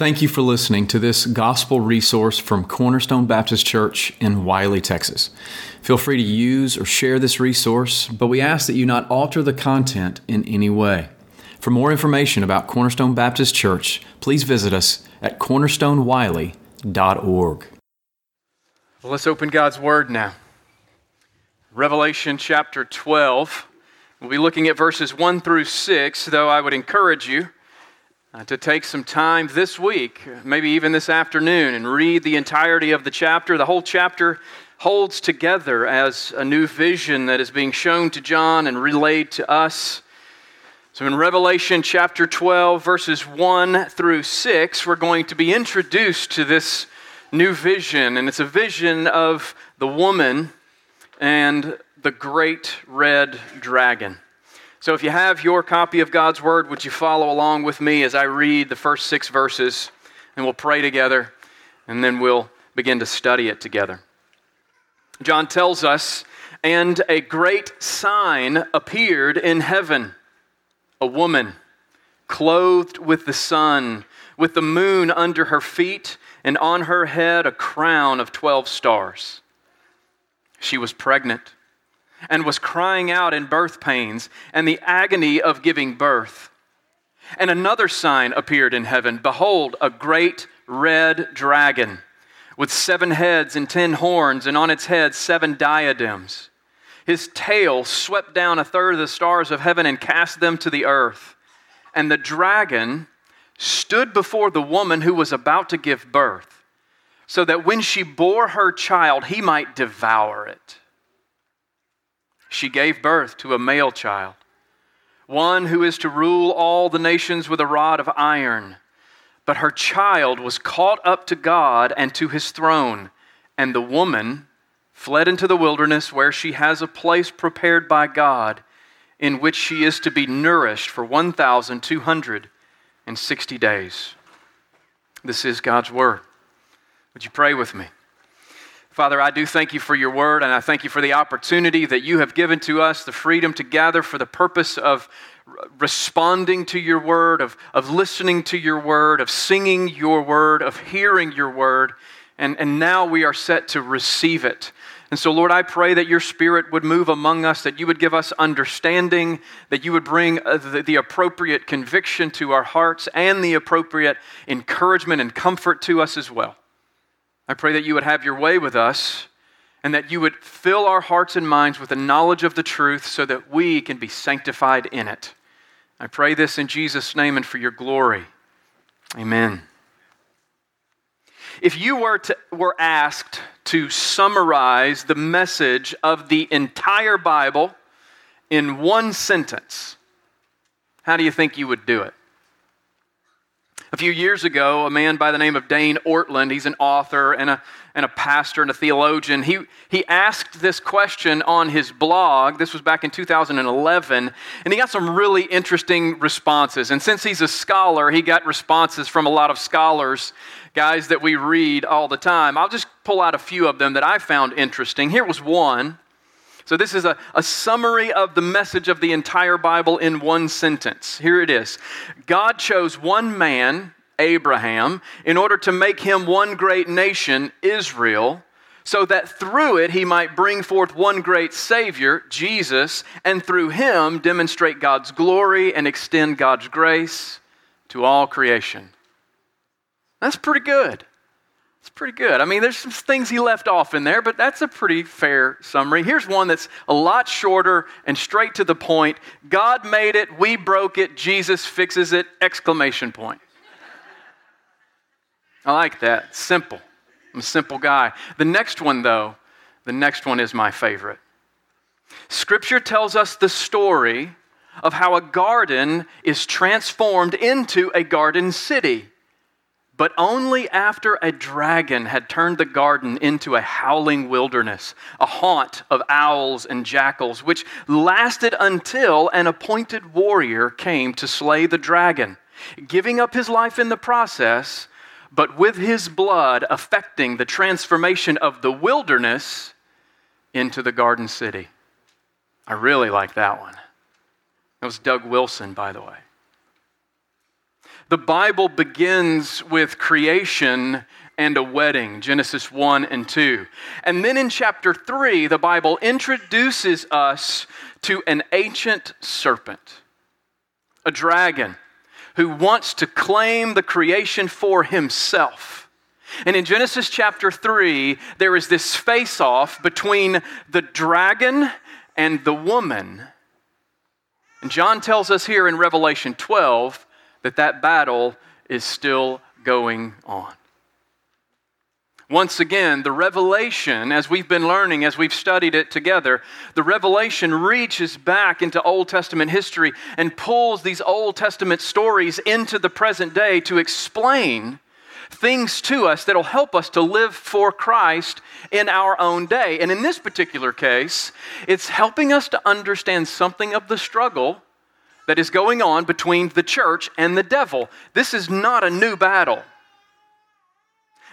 Thank you for listening to this gospel resource from Cornerstone Baptist Church in Wylie, Texas. Feel free to use or share this resource, but we ask that you not alter the content in any way. For more information about Cornerstone Baptist Church, please visit us at cornerstonewylie.org. Well, let's open God's Word now. Revelation chapter 12. We'll be looking at verses 1 through 6, though I would encourage you uh, to take some time this week, maybe even this afternoon, and read the entirety of the chapter. The whole chapter holds together as a new vision that is being shown to John and relayed to us. So, in Revelation chapter 12, verses 1 through 6, we're going to be introduced to this new vision, and it's a vision of the woman and the great red dragon. So if you have your copy of God's Word, would you follow along with me as I read the first six verses and we'll pray together and then we'll begin to study it together. John tells us, and a great sign appeared in heaven a woman clothed with the sun, with the moon under her feet, and on her head a crown of 12 stars. She was pregnant and was crying out in birth pains and the agony of giving birth. And another sign appeared in heaven Behold, a great red dragon with seven heads and ten horns, and on its head seven diadems. His tail swept down a third of the stars of heaven and cast them to the earth. And the dragon stood before the woman who was about to give birth, so that when she bore her child, he might devour it she gave birth to a male child, one who is to rule all the nations with a rod of iron. But her child was caught up to God and to his throne, and the woman fled into the wilderness where she has a place prepared by God in which she is to be nourished for 1,260 days. This is God's word. Would you pray with me? Father, I do thank you for your word, and I thank you for the opportunity that you have given to us, the freedom to gather for the purpose of responding to your word, of, of listening to your word, of singing your word, of hearing your word. And, and now we are set to receive it. And so, Lord, I pray that your spirit would move among us, that you would give us understanding, that you would bring uh, the, the appropriate conviction to our hearts and the appropriate encouragement and comfort to us as well. I pray that you would have your way with us and that you would fill our hearts and minds with the knowledge of the truth so that we can be sanctified in it. I pray this in Jesus' name and for your glory. Amen. If you were, to, were asked to summarize the message of the entire Bible in one sentence, how do you think you would do it? A few years ago, a man by the name of Dane Ortlund, he's an author and a, and a pastor and a theologian, he, he asked this question on his blog. This was back in 2011, and he got some really interesting responses. And since he's a scholar, he got responses from a lot of scholars, guys that we read all the time. I'll just pull out a few of them that I found interesting. Here was one. So, this is a, a summary of the message of the entire Bible in one sentence. Here it is God chose one man, Abraham, in order to make him one great nation, Israel, so that through it he might bring forth one great Savior, Jesus, and through him demonstrate God's glory and extend God's grace to all creation. That's pretty good. Pretty good. I mean, there's some things he left off in there, but that's a pretty fair summary. Here's one that's a lot shorter and straight to the point. God made it, we broke it, Jesus fixes it, exclamation point. I like that. Simple. I'm a simple guy. The next one, though, the next one is my favorite. Scripture tells us the story of how a garden is transformed into a garden city but only after a dragon had turned the garden into a howling wilderness, a haunt of owls and jackals, which lasted until an appointed warrior came to slay the dragon, giving up his life in the process, but with his blood affecting the transformation of the wilderness into the garden city. I really like that one. That was Doug Wilson, by the way. The Bible begins with creation and a wedding, Genesis 1 and 2. And then in chapter 3, the Bible introduces us to an ancient serpent, a dragon, who wants to claim the creation for himself. And in Genesis chapter 3, there is this face off between the dragon and the woman. And John tells us here in Revelation 12 that that battle is still going on. Once again, the revelation, as we've been learning, as we've studied it together, the revelation reaches back into Old Testament history and pulls these Old Testament stories into the present day to explain things to us that'll help us to live for Christ in our own day. And in this particular case, it's helping us to understand something of the struggle that is going on between the church and the devil. This is not a new battle.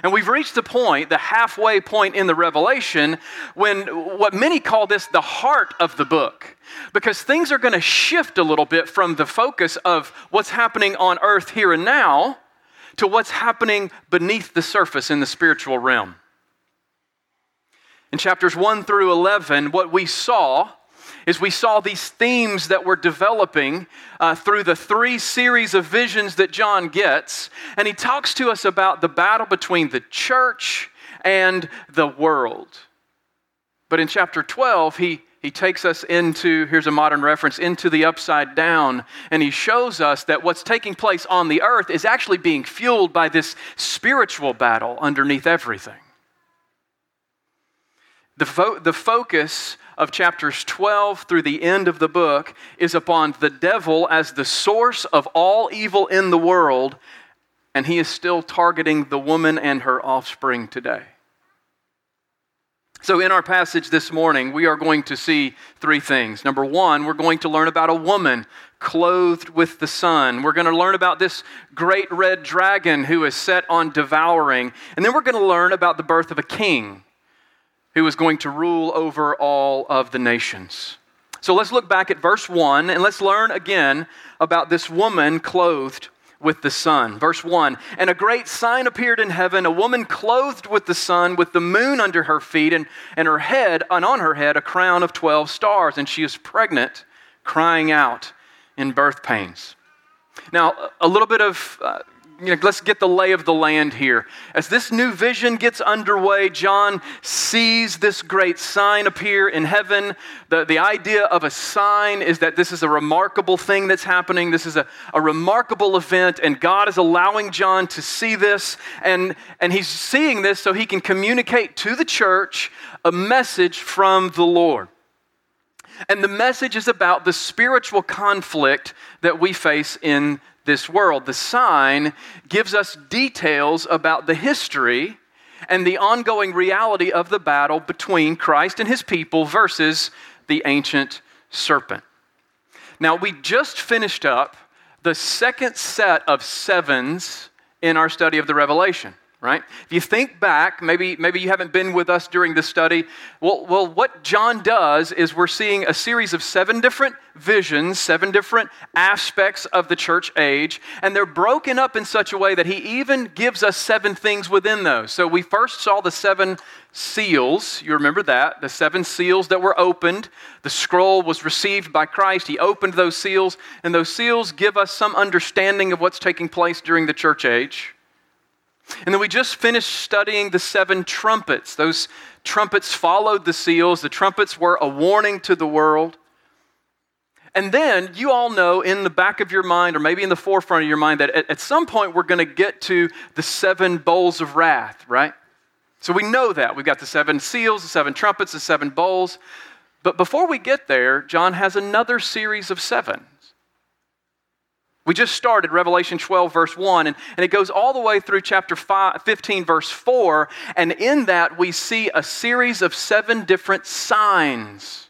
And we've reached the point, the halfway point in the Revelation, when what many call this the heart of the book. Because things are going to shift a little bit from the focus of what's happening on earth here and now to what's happening beneath the surface in the spiritual realm. In chapters 1 through 11, what we saw is we saw these themes that were developing uh, through the three series of visions that John gets. And he talks to us about the battle between the church and the world. But in chapter 12, he, he takes us into, here's a modern reference, into the upside down. And he shows us that what's taking place on the earth is actually being fueled by this spiritual battle underneath everything. The, fo- the focus of chapters 12 through the end of the book is upon the devil as the source of all evil in the world, and he is still targeting the woman and her offspring today. So, in our passage this morning, we are going to see three things. Number one, we're going to learn about a woman clothed with the sun. We're going to learn about this great red dragon who is set on devouring. And then we're going to learn about the birth of a king who is going to rule over all of the nations. So let's look back at verse 1 and let's learn again about this woman clothed with the sun. Verse 1 And a great sign appeared in heaven, a woman clothed with the sun, with the moon under her feet, and, and her head, and on her head, a crown of 12 stars. And she is pregnant, crying out in birth pains. Now, a little bit of uh, you know, let's get the lay of the land here. As this new vision gets underway, John sees this great sign appear in heaven. The, the idea of a sign is that this is a remarkable thing that's happening. This is a, a remarkable event, and God is allowing John to see this. And, and he's seeing this so he can communicate to the church a message from the Lord. And the message is about the spiritual conflict that we face in this world. The sign gives us details about the history and the ongoing reality of the battle between Christ and his people versus the ancient serpent. Now, we just finished up the second set of sevens in our study of the Revelation right? If you think back, maybe, maybe you haven't been with us during this study. Well, well, what John does is we're seeing a series of seven different visions, seven different aspects of the church age, and they're broken up in such a way that he even gives us seven things within those. So we first saw the seven seals. You remember that? The seven seals that were opened. The scroll was received by Christ. He opened those seals, and those seals give us some understanding of what's taking place during the church age. And then we just finished studying the seven trumpets. Those trumpets followed the seals, the trumpets were a warning to the world. And then you all know in the back of your mind, or maybe in the forefront of your mind, that at, at some point we're going to get to the seven bowls of wrath, right? So we know that. We've got the seven seals, the seven trumpets, the seven bowls. But before we get there, John has another series of seven. We just started Revelation 12, verse 1, and, and it goes all the way through chapter 5, 15, verse 4. And in that, we see a series of seven different signs.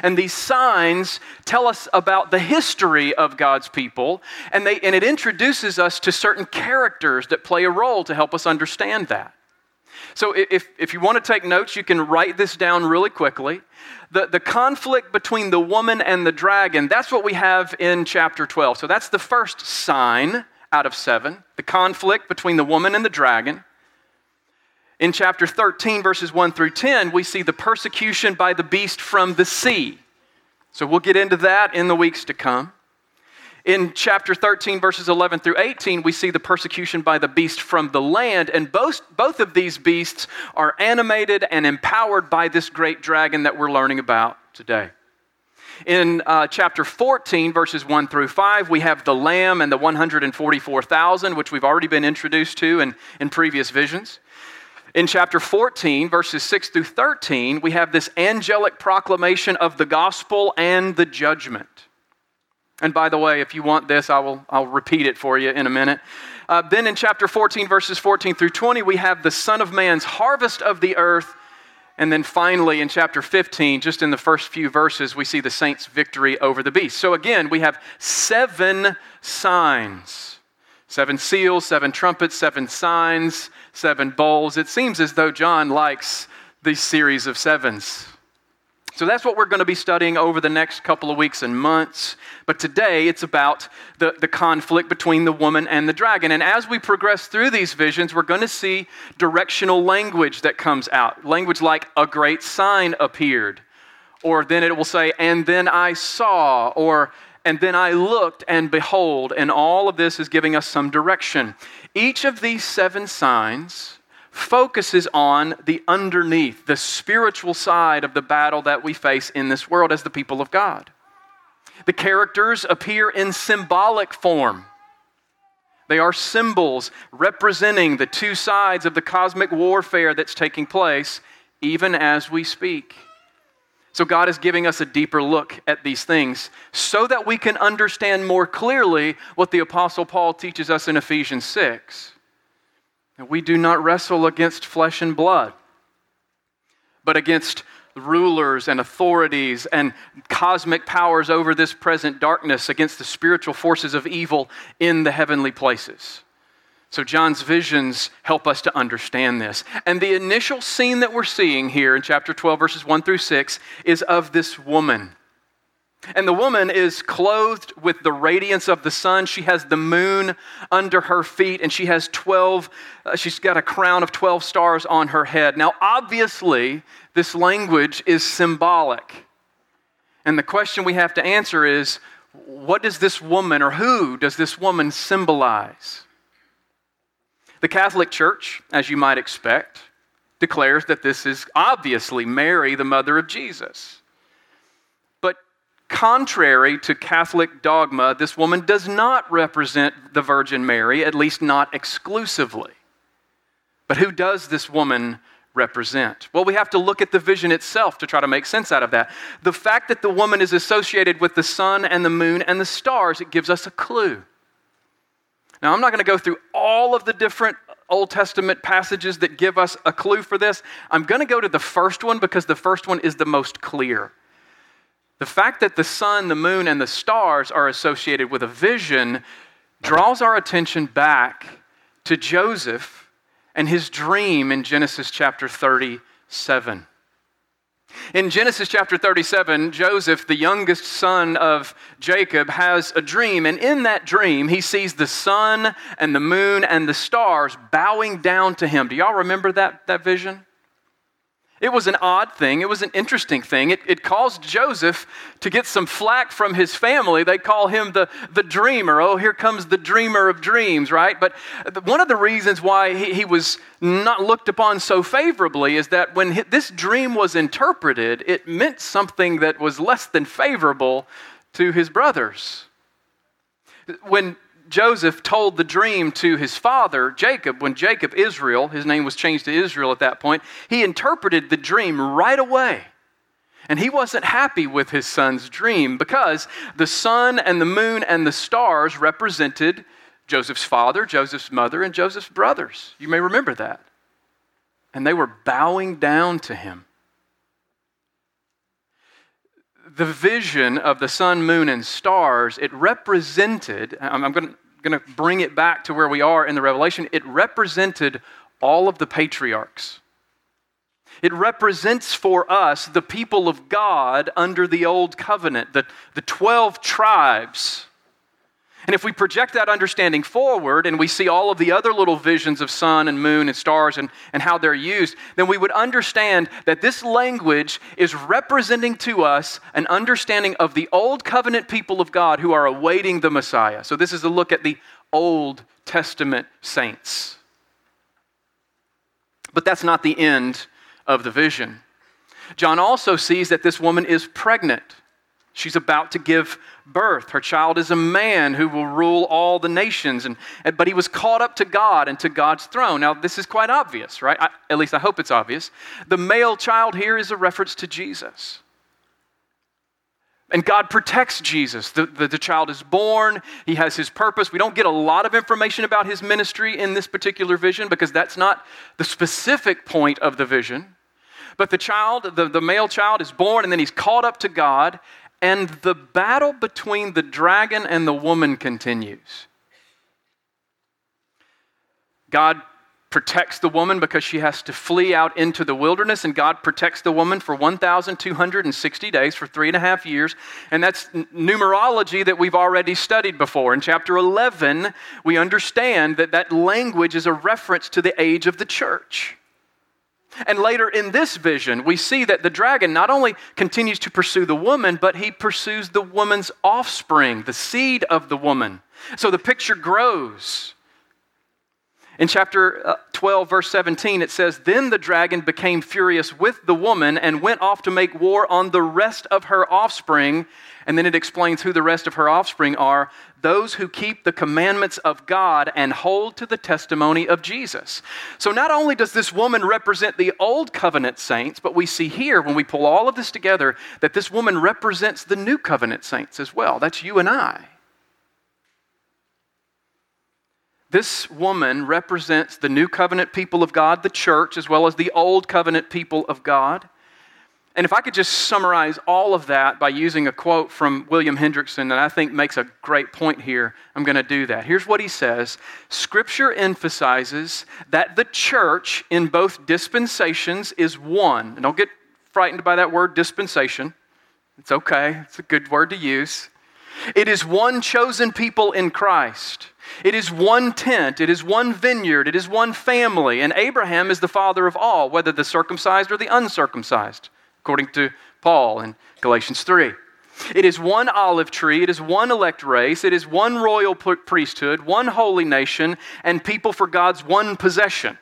And these signs tell us about the history of God's people, and, they, and it introduces us to certain characters that play a role to help us understand that. So, if, if you want to take notes, you can write this down really quickly. The, the conflict between the woman and the dragon, that's what we have in chapter 12. So, that's the first sign out of seven, the conflict between the woman and the dragon. In chapter 13, verses 1 through 10, we see the persecution by the beast from the sea. So we'll get into that in the weeks to come. In chapter 13, verses 11 through 18, we see the persecution by the beast from the land, and both, both of these beasts are animated and empowered by this great dragon that we're learning about today. In uh, chapter 14, verses 1 through 5, we have the lamb and the 144,000, which we've already been introduced to in, in previous visions. In chapter 14, verses 6 through 13, we have this angelic proclamation of the gospel and the judgment. And by the way, if you want this, I will, I'll repeat it for you in a minute. Uh, then in chapter 14, verses 14 through 20, we have the Son of Man's harvest of the earth. And then finally, in chapter 15, just in the first few verses, we see the saints' victory over the beast. So again, we have seven signs seven seals, seven trumpets, seven signs, seven bowls. It seems as though John likes these series of sevens. So that's what we're going to be studying over the next couple of weeks and months. But today it's about the, the conflict between the woman and the dragon. And as we progress through these visions, we're going to see directional language that comes out. Language like, a great sign appeared. Or then it will say, and then I saw. Or, and then I looked and behold. And all of this is giving us some direction. Each of these seven signs focuses on the underneath, the spiritual side of the battle that we face in this world as the people of God. The characters appear in symbolic form. They are symbols representing the two sides of the cosmic warfare that's taking place even as we speak. So, God is giving us a deeper look at these things so that we can understand more clearly what the Apostle Paul teaches us in Ephesians 6 we do not wrestle against flesh and blood, but against rulers and authorities and cosmic powers over this present darkness, against the spiritual forces of evil in the heavenly places. So, John's visions help us to understand this. And the initial scene that we're seeing here in chapter 12, verses 1 through 6, is of this woman and the woman is clothed with the radiance of the sun. She has the moon under her feet, and she has 12, uh, she's got a crown of 12 stars on her head. Now, obviously, this language is symbolic. And the question we have to answer is what does this woman, or who does this woman symbolize? The Catholic Church, as you might expect, declares that this is obviously Mary, the mother of Jesus. Contrary to Catholic dogma, this woman does not represent the Virgin Mary, at least not exclusively. But who does this woman represent? Well, we have to look at the vision itself to try to make sense out of that. The fact that the woman is associated with the sun and the moon and the stars, it gives us a clue. Now, I'm not going to go through all of the different Old Testament passages that give us a clue for this. I'm going to go to the first one because the first one is the most clear. The fact that the sun, the moon, and the stars are associated with a vision draws our attention back to Joseph and his dream in Genesis chapter 37. In Genesis chapter 37, Joseph, the youngest son of Jacob, has a dream, and in that dream, he sees the sun and the moon and the stars bowing down to him. Do y'all remember that, that vision? It was an odd thing. It was an interesting thing. It, it, caused Joseph to get some flack from his family. They call him the, the dreamer. Oh, here comes the dreamer of dreams, right? But one of the reasons why he, he was not looked upon so favorably is that when this dream was interpreted, it meant something that was less than favorable to his brothers. When Joseph told the dream to his father, Jacob, when Jacob, Israel, his name was changed to Israel at that point, he interpreted the dream right away. And he wasn't happy with his son's dream because the sun and the moon and the stars represented Joseph's father, Joseph's mother, and Joseph's brothers. You may remember that. And they were bowing down to him. The vision of the sun, moon, and stars, it represented, I'm going to bring it back to where we are in the Revelation, it represented all of the patriarchs. It represents for us the people of God under the old covenant, the, the 12 tribes. And if we project that understanding forward and we see all of the other little visions of sun and moon and stars and, and how they're used, then we would understand that this language is representing to us an understanding of the old covenant people of God who are awaiting the Messiah. So this is a look at the Old Testament saints. But that's not the end of the vision. John also sees that this woman is pregnant. She's about to give birth. Her child is a man who will rule all the nations. And, but he was caught up to God and to God's throne. Now, this is quite obvious, right? I, at least I hope it's obvious. The male child here is a reference to Jesus. And God protects Jesus. The, the, the, child is born, he has his purpose. We don't get a lot of information about his ministry in this particular vision because that's not the specific point of the vision. But the child, the, the male child, is born and then he's called up to God, and the battle between the dragon and the woman continues. God protects the woman because she has to flee out into the wilderness, and God protects the woman for 1,260 days, for three and a half years. And that's numerology that we've already studied before. In chapter 11, we understand that that language is a reference to the age of the church. And later in this vision, we see that the dragon not only continues to pursue the woman, but he pursues the woman's offspring, the seed of the woman. So the picture grows. In chapter uh, 12, verse 17, it says, Then the dragon became furious with the woman and went off to make war on the rest of her offspring. And then it explains who the rest of her offspring are those who keep the commandments of God and hold to the testimony of Jesus. So not only does this woman represent the old covenant saints, but we see here, when we pull all of this together, that this woman represents the new covenant saints as well. That's you and I. This woman represents the new covenant people of God, the church, as well as the old covenant people of God. And if I could just summarize all of that by using a quote from William Hendriksen that I think makes a great point here, I'm going to do that. Here's what he says Scripture emphasizes that the church in both dispensations is one. And don't get frightened by that word dispensation, it's okay, it's a good word to use. It is one chosen people in Christ. It is one tent, it is one vineyard, it is one family, and Abraham is the father of all, whether the circumcised or the uncircumcised according to Paul in Galatians 3. It is one olive tree, it is one elect race, it is one royal priesthood, one holy nation, and people for God's one possession.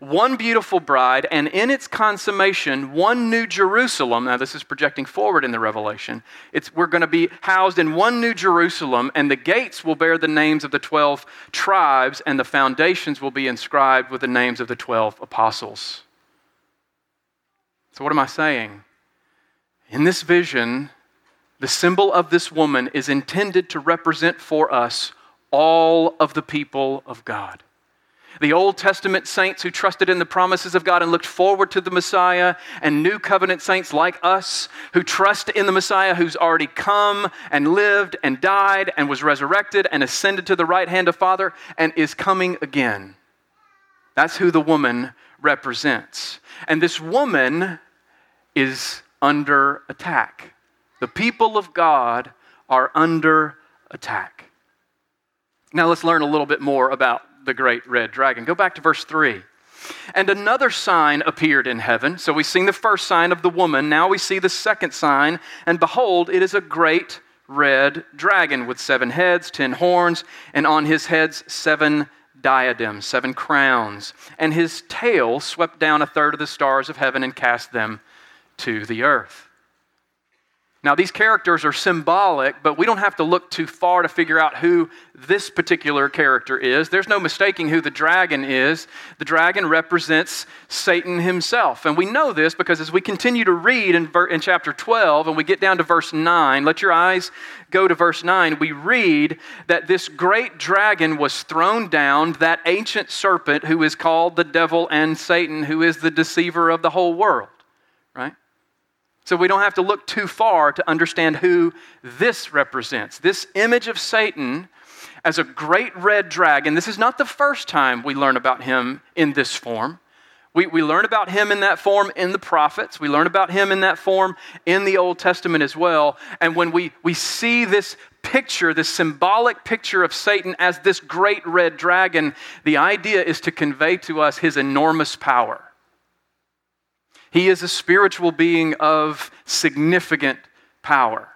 One beautiful bride, and in its consummation, one new Jerusalem. Now, this is projecting forward in the Revelation. It's, we're going to be housed in one new Jerusalem, and the gates will bear the names of the 12 tribes, and the foundations will be inscribed with the names of the 12 apostles. So, what am I saying? In this vision, the symbol of this woman is intended to represent for us all of the people of God. The Old Testament saints who trusted in the promises of God and looked forward to the Messiah, and New Covenant saints like us who trust in the Messiah who's already come and lived and died and was resurrected and ascended to the right hand of Father and is coming again. That's who the woman represents. And this woman is under attack. The people of God are under attack. Now let's learn a little bit more about the great red dragon. Go back to verse 3. And another sign appeared in heaven. So we've seen the first sign of the woman. Now we see the second sign. And behold, it is a great red dragon with seven heads, ten horns, and on his heads seven diadems, seven crowns. And his tail swept down a third of the stars of heaven and cast them to the earth. Now, these characters are symbolic, but we don't have to look too far to figure out who this particular character is. There's no mistaking who the dragon is. The dragon represents Satan himself. And we know this because as we continue to read in, in chapter 12 and we get down to verse 9, let your eyes go to verse 9. We read that this great dragon was thrown down, that ancient serpent who is called the devil and Satan, who is the deceiver of the whole world? So we don't have to look too far to understand who this represents. This image of Satan as a great red dragon, this is not the first time we learn about him in this form. We, we learn about him in that form in the prophets. We learn about him in that form in the Old Testament as well. And when we, we see this picture, this symbolic picture of Satan as this great red dragon, the idea is to convey to us his enormous power. He is a spiritual being of significant power.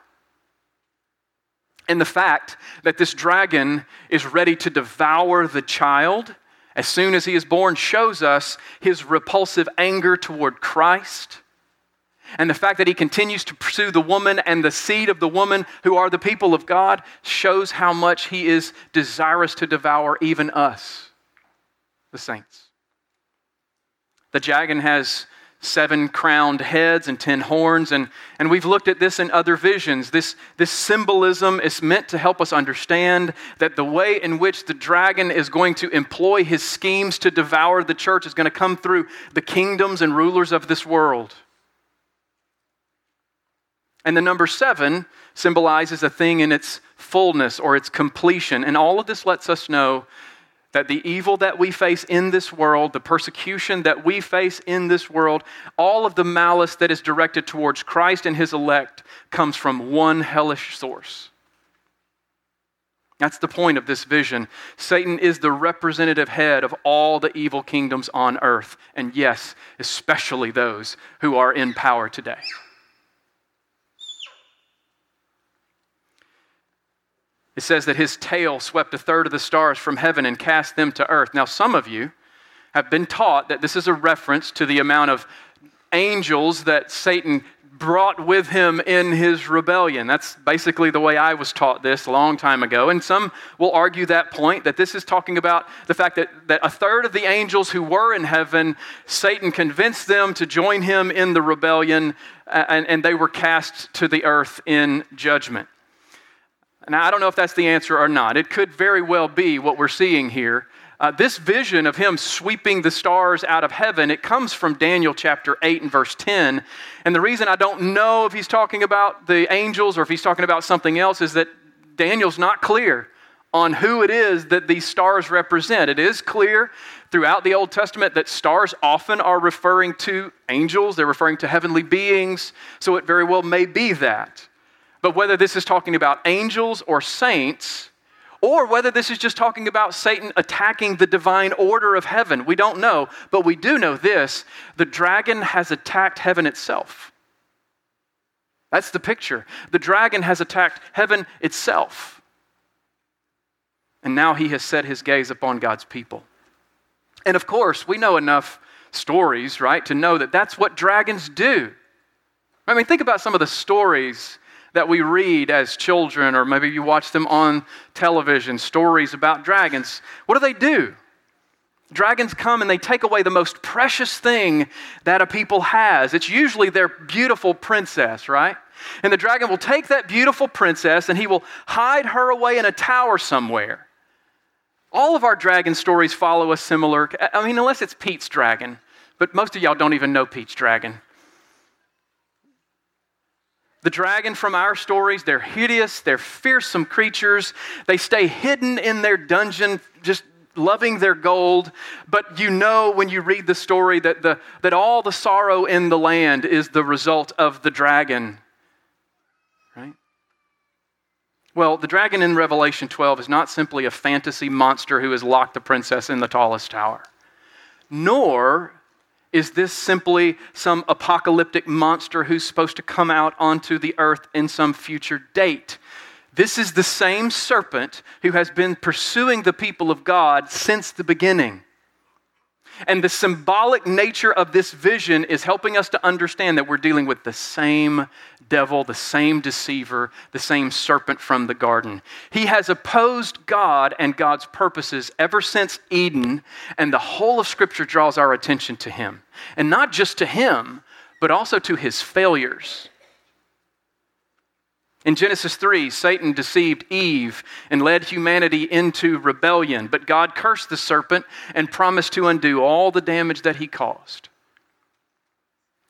And the fact that this dragon is ready to devour the child as soon as he is born shows us his repulsive anger toward Christ. And the fact that he continues to pursue the woman and the seed of the woman who are the people of God shows how much he is desirous to devour even us, the saints. The dragon has seven crowned heads and ten horns. And, and we've looked at this in other visions. This, this symbolism is meant to help us understand that the way in which the dragon is going to employ his schemes to devour the church is going to come through the kingdoms and rulers of this world. And the number seven symbolizes a thing in its fullness or its completion. And all of this lets us know that the evil that we face in this world, the persecution that we face in this world, all of the malice that is directed towards Christ and his elect comes from one hellish source. That's the point of this vision. Satan is the representative head of all the evil kingdoms on earth, and yes, especially those who are in power today. It says that his tail swept a third of the stars from heaven and cast them to earth. Now, some of you have been taught that this is a reference to the amount of angels that Satan brought with him in his rebellion. That's basically the way I was taught this a long time ago. And some will argue that point that this is talking about the fact that, that a third of the angels who were in heaven, Satan convinced them to join him in the rebellion, and, and they were cast to the earth in judgment. Now, I don't know if that's the answer or not. It could very well be what we're seeing here. Uh, this vision of him sweeping the stars out of heaven, it comes from Daniel chapter 8 and verse 10. And the reason I don't know if he's talking about the angels or if he's talking about something else is that Daniel's not clear on who it is that these stars represent. It is clear throughout the Old Testament that stars often are referring to angels, they're referring to heavenly beings, so it very well may be that. But whether this is talking about angels or saints, or whether this is just talking about Satan attacking the divine order of heaven, we don't know. But we do know this the dragon has attacked heaven itself. That's the picture. The dragon has attacked heaven itself. And now he has set his gaze upon God's people. And of course, we know enough stories, right, to know that that's what dragons do. I mean, think about some of the stories that we read as children, or maybe you watch them on television, stories about dragons. What do they do? Dragons come and they take away the most precious thing that a people has. It's usually their beautiful princess, right? And the dragon will take that beautiful princess and he will hide her away in a tower somewhere. All of our dragon stories follow a similar, I mean, unless it's Pete's dragon, but most of y'all don't even know Pete's dragon. The dragon from our stories, they're hideous, they're fearsome creatures. They stay hidden in their dungeon, just loving their gold. But you know when you read the story that, the, that all the sorrow in the land is the result of the dragon. Right? Well, the dragon in Revelation 12 is not simply a fantasy monster who has locked the princess in the tallest tower, nor is this simply some apocalyptic monster who's supposed to come out onto the earth in some future date? This is the same serpent who has been pursuing the people of God since the beginning. And the symbolic nature of this vision is helping us to understand that we're dealing with the same devil, the same deceiver, the same serpent from the garden. He has opposed God and God's purposes ever since Eden, and the whole of Scripture draws our attention to him. And not just to him, but also to his failures. In Genesis 3, Satan deceived Eve and led humanity into rebellion, but God cursed the serpent and promised to undo all the damage that he caused.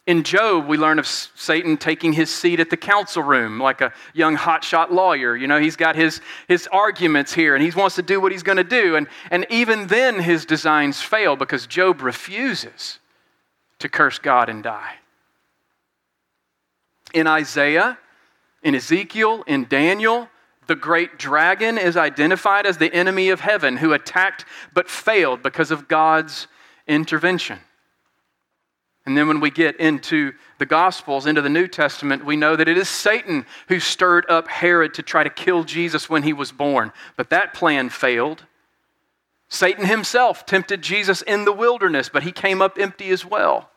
In Job, we learn of Satan taking his seat at the council room like a young hotshot lawyer. You know, he's got his, his arguments here and he wants to do what he's going to do. And, and even then, his designs fail because Job refuses to curse God and die. In Isaiah, in Ezekiel, in Daniel, the great dragon is identified as the enemy of heaven who attacked but failed because of God's intervention. And then when we get into the Gospels, into the New Testament, we know that it is Satan who stirred up Herod to try to kill Jesus when he was born. But that plan failed. Satan himself tempted Jesus in the wilderness, but he came up empty as well.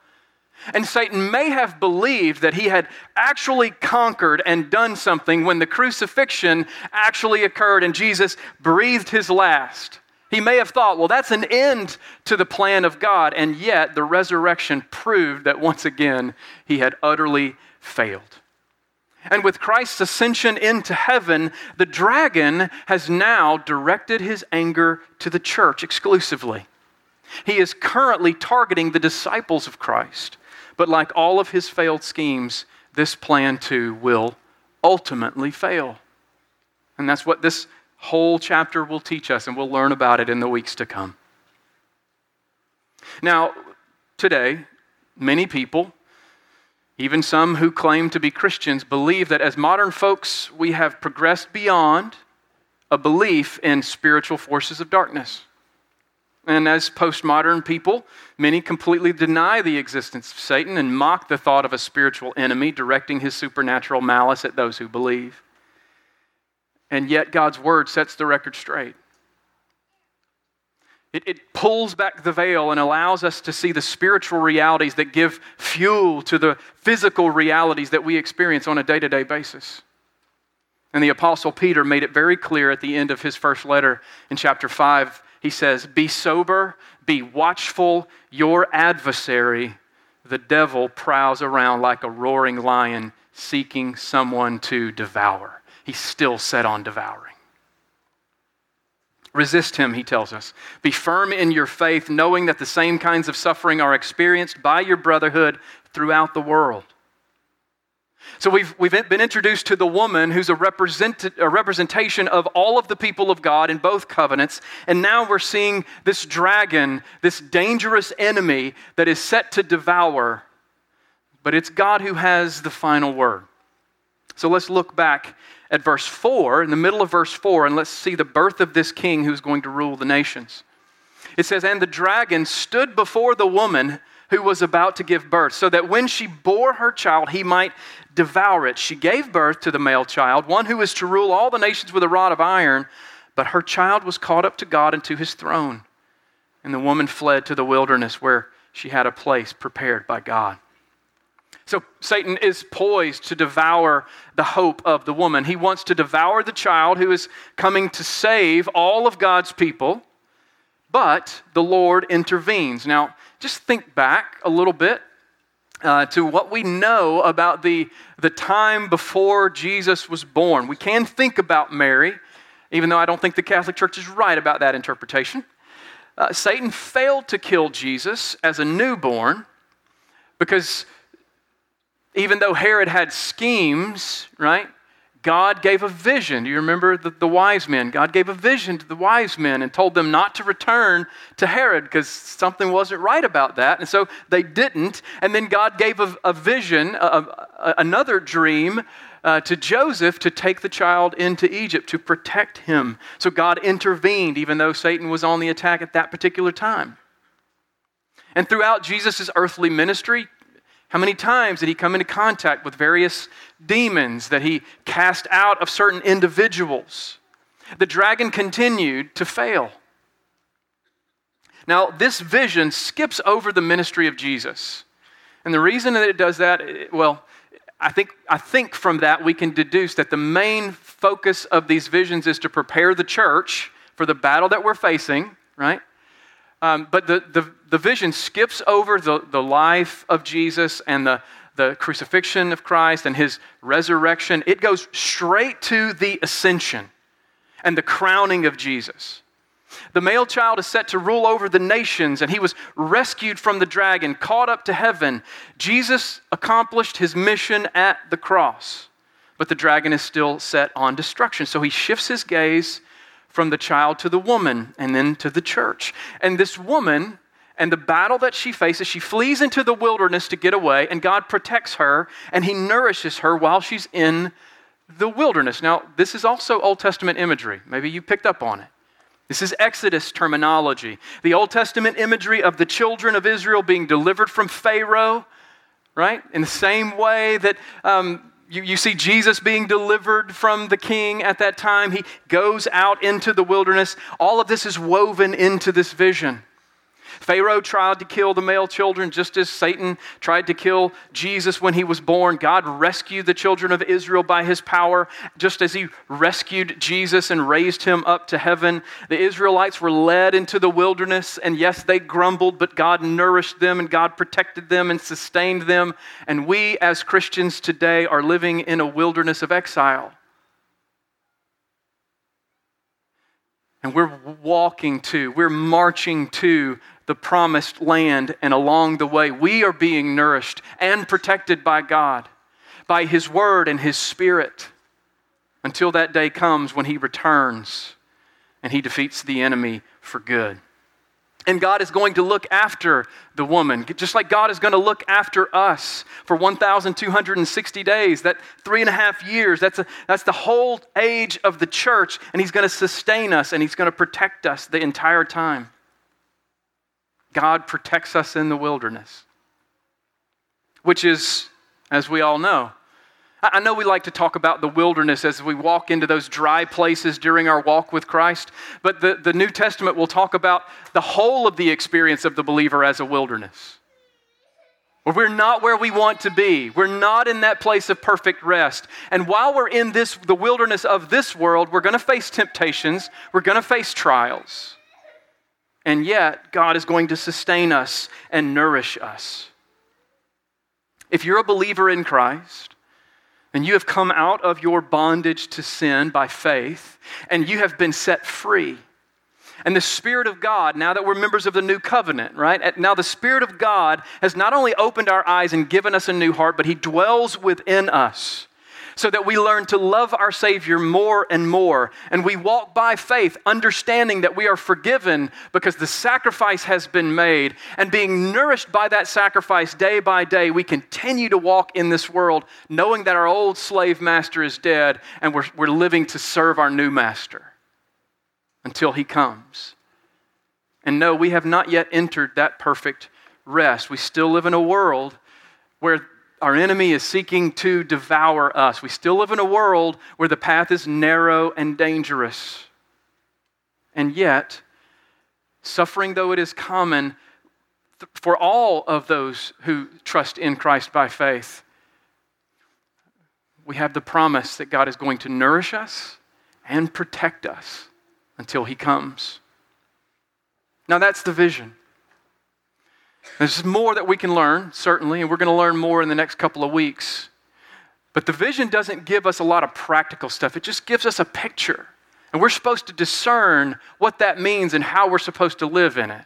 And Satan may have believed that he had actually conquered and done something when the crucifixion actually occurred and Jesus breathed his last. He may have thought, well, that's an end to the plan of God. And yet, the resurrection proved that once again, he had utterly failed. And with Christ's ascension into heaven, the dragon has now directed his anger to the church exclusively. He is currently targeting the disciples of Christ. But like all of his failed schemes, this plan too will ultimately fail. And that's what this whole chapter will teach us, and we'll learn about it in the weeks to come. Now, today, many people, even some who claim to be Christians, believe that as modern folks, we have progressed beyond a belief in spiritual forces of darkness. And as postmodern people, many completely deny the existence of Satan and mock the thought of a spiritual enemy directing his supernatural malice at those who believe. And yet, God's word sets the record straight. It, it, pulls back the veil and allows us to see the spiritual realities that give fuel to the physical realities that we experience on a day to day basis. And the Apostle Peter made it very clear at the end of his first letter in chapter 5 he says, Be sober, be watchful. Your adversary, the devil, prowls around like a roaring lion seeking someone to devour. He's still set on devouring. Resist him, he tells us. Be firm in your faith, knowing that the same kinds of suffering are experienced by your brotherhood throughout the world. So we've, we've been introduced to the woman who's a, represent, a representation of all of the people of God in both covenants. And now we're seeing this dragon, this dangerous enemy that is set to devour. But it's God who has the final word. So let's look back at verse 4, in the middle of verse 4, and let's see the birth of this king who's going to rule the nations. It says, And the dragon stood before the woman who was about to give birth, so that when she bore her child, he might devour it. She gave birth to the male child, one who is to rule all the nations with a rod of iron, but her child was caught up to God and to his throne. And the woman fled to the wilderness where she had a place prepared by God. So Satan is poised to devour the hope of the woman. He wants to devour the child who is coming to save all of God's people, but the Lord intervenes. Now, just think back a little bit uh, to what we know about the, the time before Jesus was born. We can think about Mary, even though I don't think the Catholic Church is right about that interpretation. Uh, Satan failed to kill Jesus as a newborn because even though Herod had schemes, right? God gave a vision. Do you remember the, the wise men? God gave a vision to the wise men and told them not to return to Herod because something wasn't right about that. And so they didn't. And then God gave a, a vision, a, a, another dream uh, to Joseph to take the child into Egypt to protect him. So God intervened, even though Satan was on the attack at that particular time. And throughout Jesus' earthly ministry, how many times did he come into contact with various demons that he cast out of certain individuals? The dragon continued to fail. Now, this vision skips over the ministry of Jesus. And the reason that it does that, well, I think, I think from that we can deduce that the main focus of these visions is to prepare the church for the battle that we're facing, right? Um, but the, the, the vision skips over the, the life of Jesus and the, the crucifixion of Christ and his resurrection. It goes straight to the ascension and the crowning of Jesus. The male child is set to rule over the nations, and he was rescued from the dragon, caught up to heaven. Jesus accomplished his mission at the cross, but the dragon is still set on destruction. So he shifts his gaze from the child to the woman and then to the church. And this woman, and the battle that she faces, she flees into the wilderness to get away, and God protects her and He nourishes her while she's in the wilderness. Now, this is also Old Testament imagery. Maybe you picked up on it. This is Exodus terminology. The Old Testament imagery of the children of Israel being delivered from Pharaoh, right? In the same way that um, you, you see Jesus being delivered from the king at that time, he goes out into the wilderness. All of this is woven into this vision. Pharaoh tried to kill the male children just as Satan tried to kill Jesus when he was born. God rescued the children of Israel by his power, just as he rescued Jesus and raised him up to heaven. The Israelites were led into the wilderness, and yes, they grumbled, but God nourished them and God protected them and sustained them. And we, as Christians today, are living in a wilderness of exile. And we're walking to, we're marching to the promised land, and along the way, we are being nourished and protected by God, by His Word and His Spirit, until that day comes when He returns and He defeats the enemy for good. And God is going to look after the woman, just like God is going to look after us for 1,260 days. That three and a half years, that's, a, that's the whole age of the church. And He's going to sustain us and He's going to protect us the entire time. God protects us in the wilderness, which is, as we all know, I know we like to talk about the wilderness as we walk into those dry places during our walk with Christ, but the, the New Testament will talk about the whole of the experience of the believer as a wilderness. We're not where we want to be. We're not in that place of perfect rest. And while we're in this, the wilderness of this world, we're going to face temptations, we're going to face trials. And yet, God is going to sustain us and nourish us. If you're a believer in Christ, and you have come out of your bondage to sin by faith, and you have been set free. And the Spirit of God, now that we're members of the new covenant, right? Now the Spirit of God has not only opened our eyes and given us a new heart, but He dwells within us so that we learn to love our Savior more and more. And we walk by faith, understanding that we are forgiven because the sacrifice has been made. And being nourished by that sacrifice day by day, we continue to walk in this world knowing that our old slave master is dead and we're, we're living to serve our new master until he comes. And no, we have not yet entered that perfect rest. We still live in a world where our enemy is seeking to devour us. We still live in a world where the path is narrow and dangerous. And yet, suffering though it is common for all of those who trust in Christ by faith, we have the promise that God is going to nourish us and protect us until He comes. Now, that's the vision. There's more that we can learn, certainly, and we're going to learn more in the next couple of weeks. But the vision doesn't give us a lot of practical stuff, it just gives us a picture. And we're supposed to discern what that means and how we're supposed to live in it.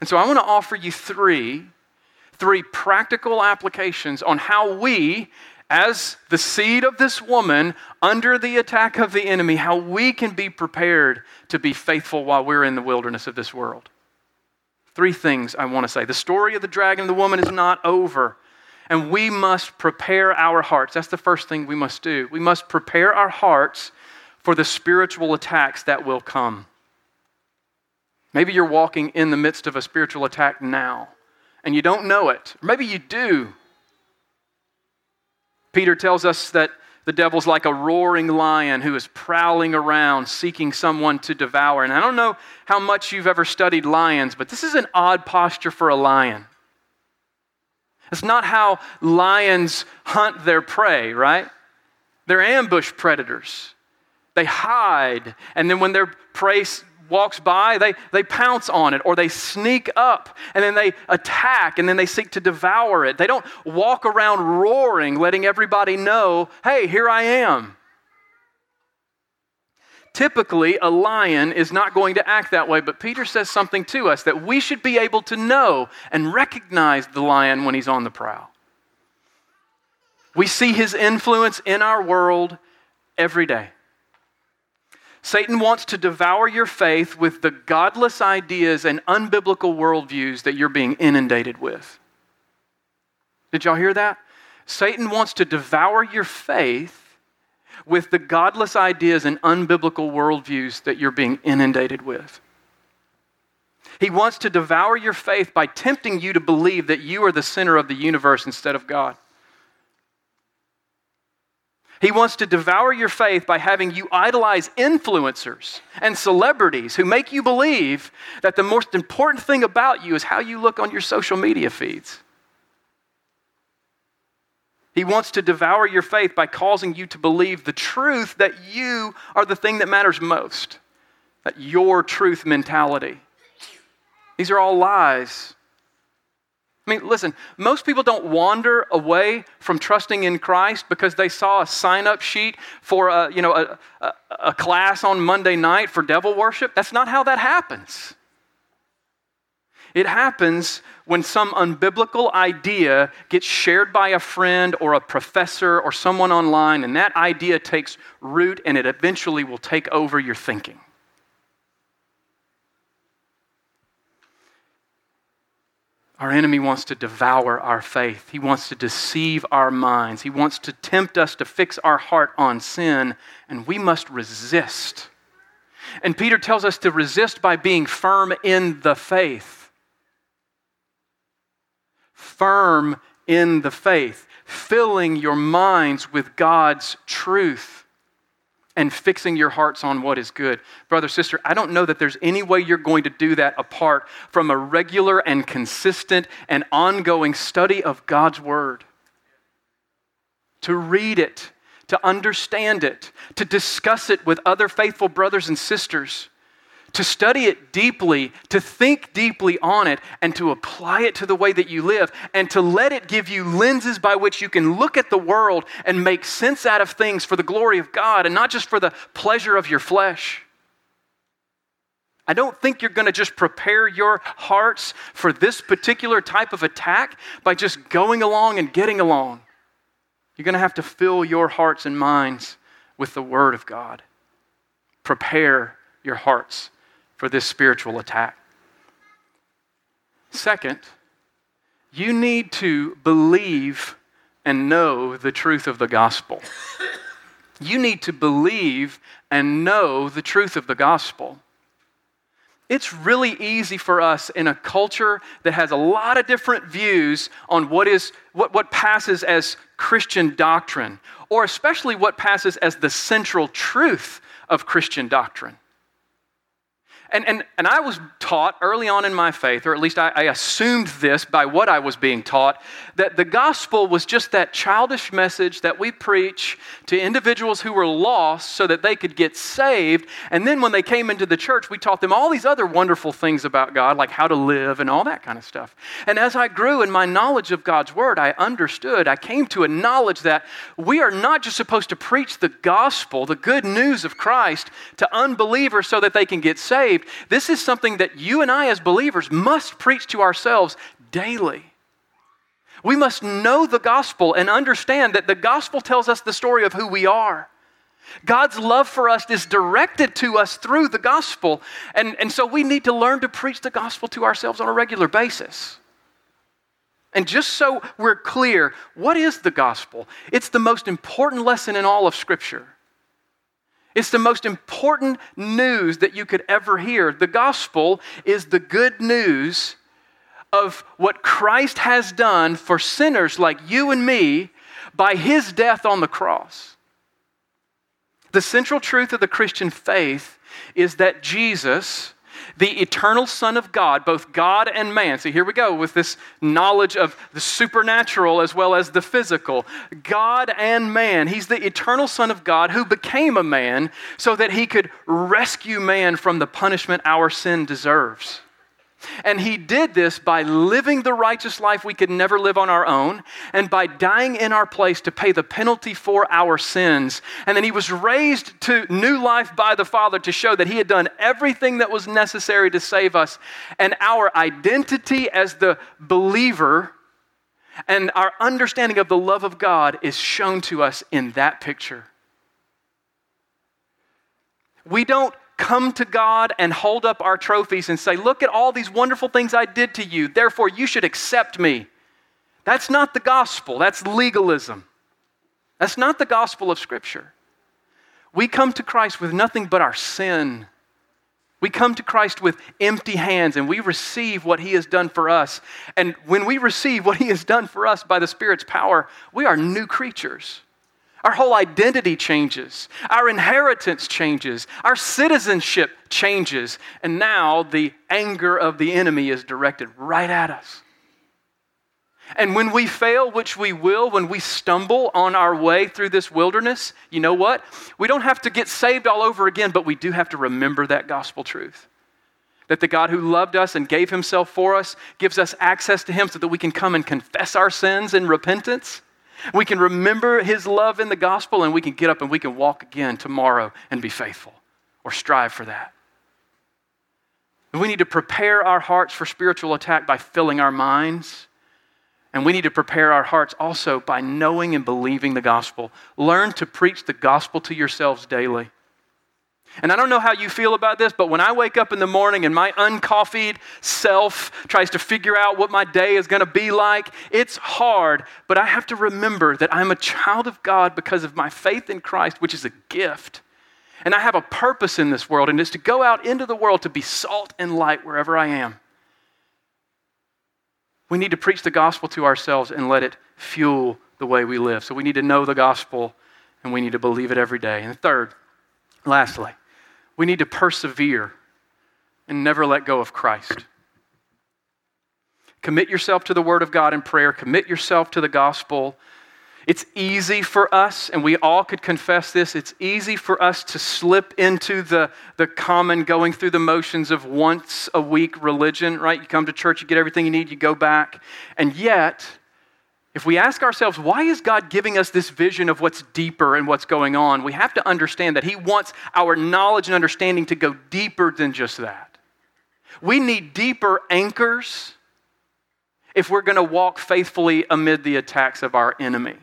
And so I want to offer you three, three practical applications on how we, as the seed of this woman under the attack of the enemy, how we can be prepared to be faithful while we're in the wilderness of this world. Three things I want to say. The story of the dragon and the woman is not over. And we must prepare our hearts. That's the first thing we must do. We must prepare our hearts for the spiritual attacks that will come. Maybe you're walking in the midst of a spiritual attack now and you don't know it. Or maybe you do. Peter tells us that the devil's like a roaring lion who is prowling around seeking someone to devour. And I don't know how much you've ever studied lions, but this is an odd posture for a lion. It's not how lions hunt their prey, right? They're ambush predators. They hide, and then when their prey walks by, they, they pounce on it or they sneak up and then they attack and then they seek to devour it. They don't walk around roaring, letting everybody know, hey, here I am. Typically, a lion is not going to act that way, but Peter says something to us that we should be able to know and recognize the lion when he's on the prowl. We see his influence in our world every day. Satan wants to devour your faith with the godless ideas and unbiblical worldviews that you're being inundated with. Did y'all hear that? Satan wants to devour your faith with the godless ideas and unbiblical worldviews that you're being inundated with. He wants to devour your faith by tempting you to believe that you are the center of the universe instead of God. He wants to devour your faith by having you idolize influencers and celebrities who make you believe that the most important thing about you is how you look on your social media feeds. He wants to devour your faith by causing you to believe the truth that you are the thing that matters most, that your truth mentality. These are all lies. I mean, listen, most people don't wander away from trusting in Christ because they saw a sign up sheet for a, you know, a, a, a class on Monday night for devil worship. That's not how that happens. It happens when some unbiblical idea gets shared by a friend or a professor or someone online, and that idea takes root and it eventually will take over your thinking. Our enemy wants to devour our faith. He wants to deceive our minds. He wants to tempt us to fix our heart on sin, and we must resist. And Peter tells us to resist by being firm in the faith. Firm in the faith, filling your minds with God's truth and fixing your hearts on what is good. Brother, sister, I don't know that there's any way you're going to do that apart from a regular and consistent and ongoing study of God's Word. To read it, to understand it, to discuss it with other faithful brothers and sisters to study it deeply, to think deeply on it, and to apply it to the way that you live, and to let it give you lenses by which you can look at the world and make sense out of things for the glory of God and not just for the pleasure of your flesh. I don't think you're going to just prepare your hearts for this particular type of attack by just going along and getting along. You're going to have to fill your hearts and minds with the Word of God. Prepare your hearts for this spiritual attack. Second, you need to believe and know the truth of the gospel. You need to believe and know the truth of the gospel. It's really easy for us in a culture that has a lot of different views on what is what, what passes as Christian doctrine, or especially what passes as the central truth of Christian doctrine. And, and, and I was taught early on in my faith, or at least I, I, assumed this by what I was being taught, that the gospel was just that childish message that we preach to individuals who were lost so that they could get saved. And then when they came into the church, we taught them all these other wonderful things about God, like how to live and all that kind of stuff. And as I grew in my knowledge of God's word, I understood, I came to a knowledge that we are not just supposed to preach the gospel, the good news of Christ, to unbelievers so that they can get saved saved, this is something that you and I, as believers, must preach to ourselves daily. We must know the gospel and understand that the gospel tells us the story of who we are. God's love for us is directed to us through the gospel. And, and so we need to learn to preach the gospel to ourselves on a regular basis. And just so we're clear, what is the gospel? It's the most important lesson in all of Scripture. It's the most important news that you could ever hear. The gospel is the good news of what Christ has done for sinners like you and me by his death on the cross. The central truth of the Christian faith is that Jesus the eternal Son of God, both God and man. So here we go with this knowledge of the supernatural as well as the physical. God and man. He's the eternal Son of God who became a man so that he could rescue man from the punishment our sin deserves. And he did this by living the righteous life we could never live on our own and by dying in our place to pay the penalty for our sins. And then he was raised to new life by the Father to show that he had done everything that was necessary to save us. And our identity as the believer and our understanding of the love of God is shown to us in that picture. We don't come to God and hold up our trophies and say, Look at all these wonderful things I did to you, therefore you should accept me. That's not the gospel, that's legalism. That's not the gospel of Scripture. We come to Christ with nothing but our sin. We come to Christ with empty hands and we receive what He has done for us. And when we receive what He has done for us by the Spirit's power, we are new creatures. Our whole identity changes. Our inheritance changes. Our citizenship changes. And now the anger of the enemy is directed right at us. And when we fail, which we will, when we stumble on our way through this wilderness, you know what? We don't have to get saved all over again, but we do have to remember that gospel truth. That the God who loved us and gave himself for us gives us access to him so that we can come and confess our sins in repentance. We can remember his love in the gospel and we can get up and we can walk again tomorrow and be faithful or strive for that. We need to prepare our hearts for spiritual attack by filling our minds and we need to prepare our hearts also by knowing and believing the gospel. Learn to preach the gospel to yourselves daily. And I don't know how you feel about this, but when I wake up in the morning and my uncoffeed self tries to figure out what my day is going to be like, it's hard. But I have to remember that I'm a child of God because of my faith in Christ, which is a gift. And I have a purpose in this world, and it's to go out into the world to be salt and light wherever I am. We need to preach the gospel to ourselves and let it fuel the way we live. So we need to know the gospel and we need to believe it every day. And third, lastly, we need to persevere and never let go of Christ. Commit yourself to the Word of God in prayer, commit yourself to the gospel it's easy for us, and we all could confess this, it's easy for us to slip into the, the common going through the motions of once a week religion, right? You come to church, you get everything you need, you go back. And yet, if we ask ourselves, why is God giving us this vision of what's deeper and what's going on? We have to understand that He wants our knowledge and understanding to go deeper than just that. We need deeper anchors if we're going to walk faithfully amid the attacks of our enemy.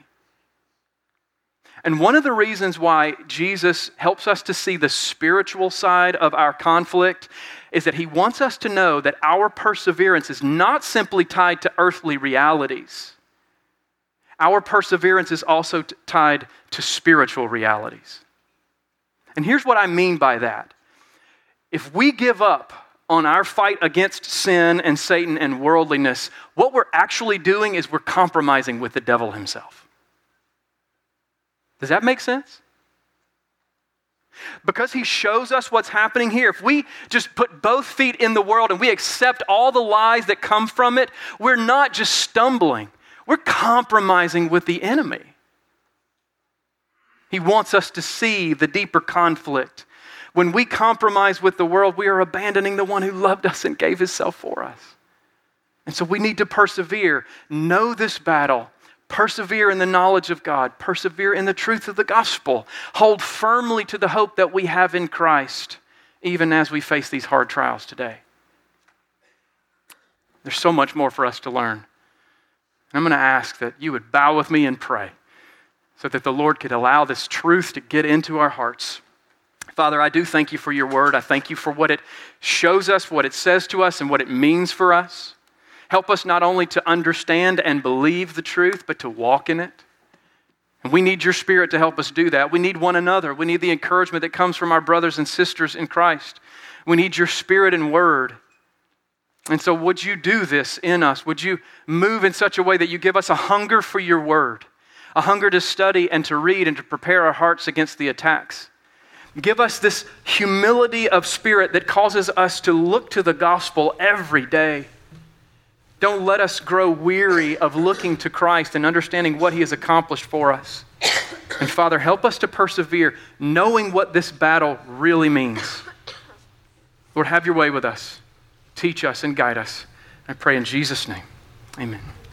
And one of the reasons why Jesus helps us to see the spiritual side of our conflict is that he wants us to know that our perseverance is not simply tied to earthly realities. Our perseverance is also t- tied to spiritual realities. And here's what I mean by that. If we give up on our fight against sin and Satan and worldliness, what we're actually doing is we're compromising with the devil himself. Does that make sense? Because he shows us what's happening here. If we just put both feet in the world and we accept all the lies that come from it, we're not just stumbling, we're compromising with the enemy. He wants us to see the deeper conflict. When we compromise with the world, we are abandoning the one who loved us and gave himself for us. And so we need to persevere. Know this battle Persevere in the knowledge of God. Persevere in the truth of the gospel. Hold firmly to the hope that we have in Christ, even as we face these hard trials today. There's so much more for us to learn. I'm going to ask that you would bow with me and pray so that the Lord could allow this truth to get into our hearts. Father, I do thank you for your word. I thank you for what it shows us, what it says to us, and what it means for us. Help us not only to understand and believe the truth, but to walk in it. And we need your spirit to help us do that. We need one another. We need the encouragement that comes from our brothers and sisters in Christ. We need your spirit and word. And so, would you do this in us? Would you move in such a way that you give us a hunger for your word, a hunger to study and to read and to prepare our hearts against the attacks? Give us this humility of spirit that causes us to look to the gospel every day don't let us grow weary of looking to Christ and understanding what He has accomplished for us. And Father, help us to persevere, knowing what this battle really means. Lord, have your way with us. Teach us and guide us. I pray in Jesus' name. Amen.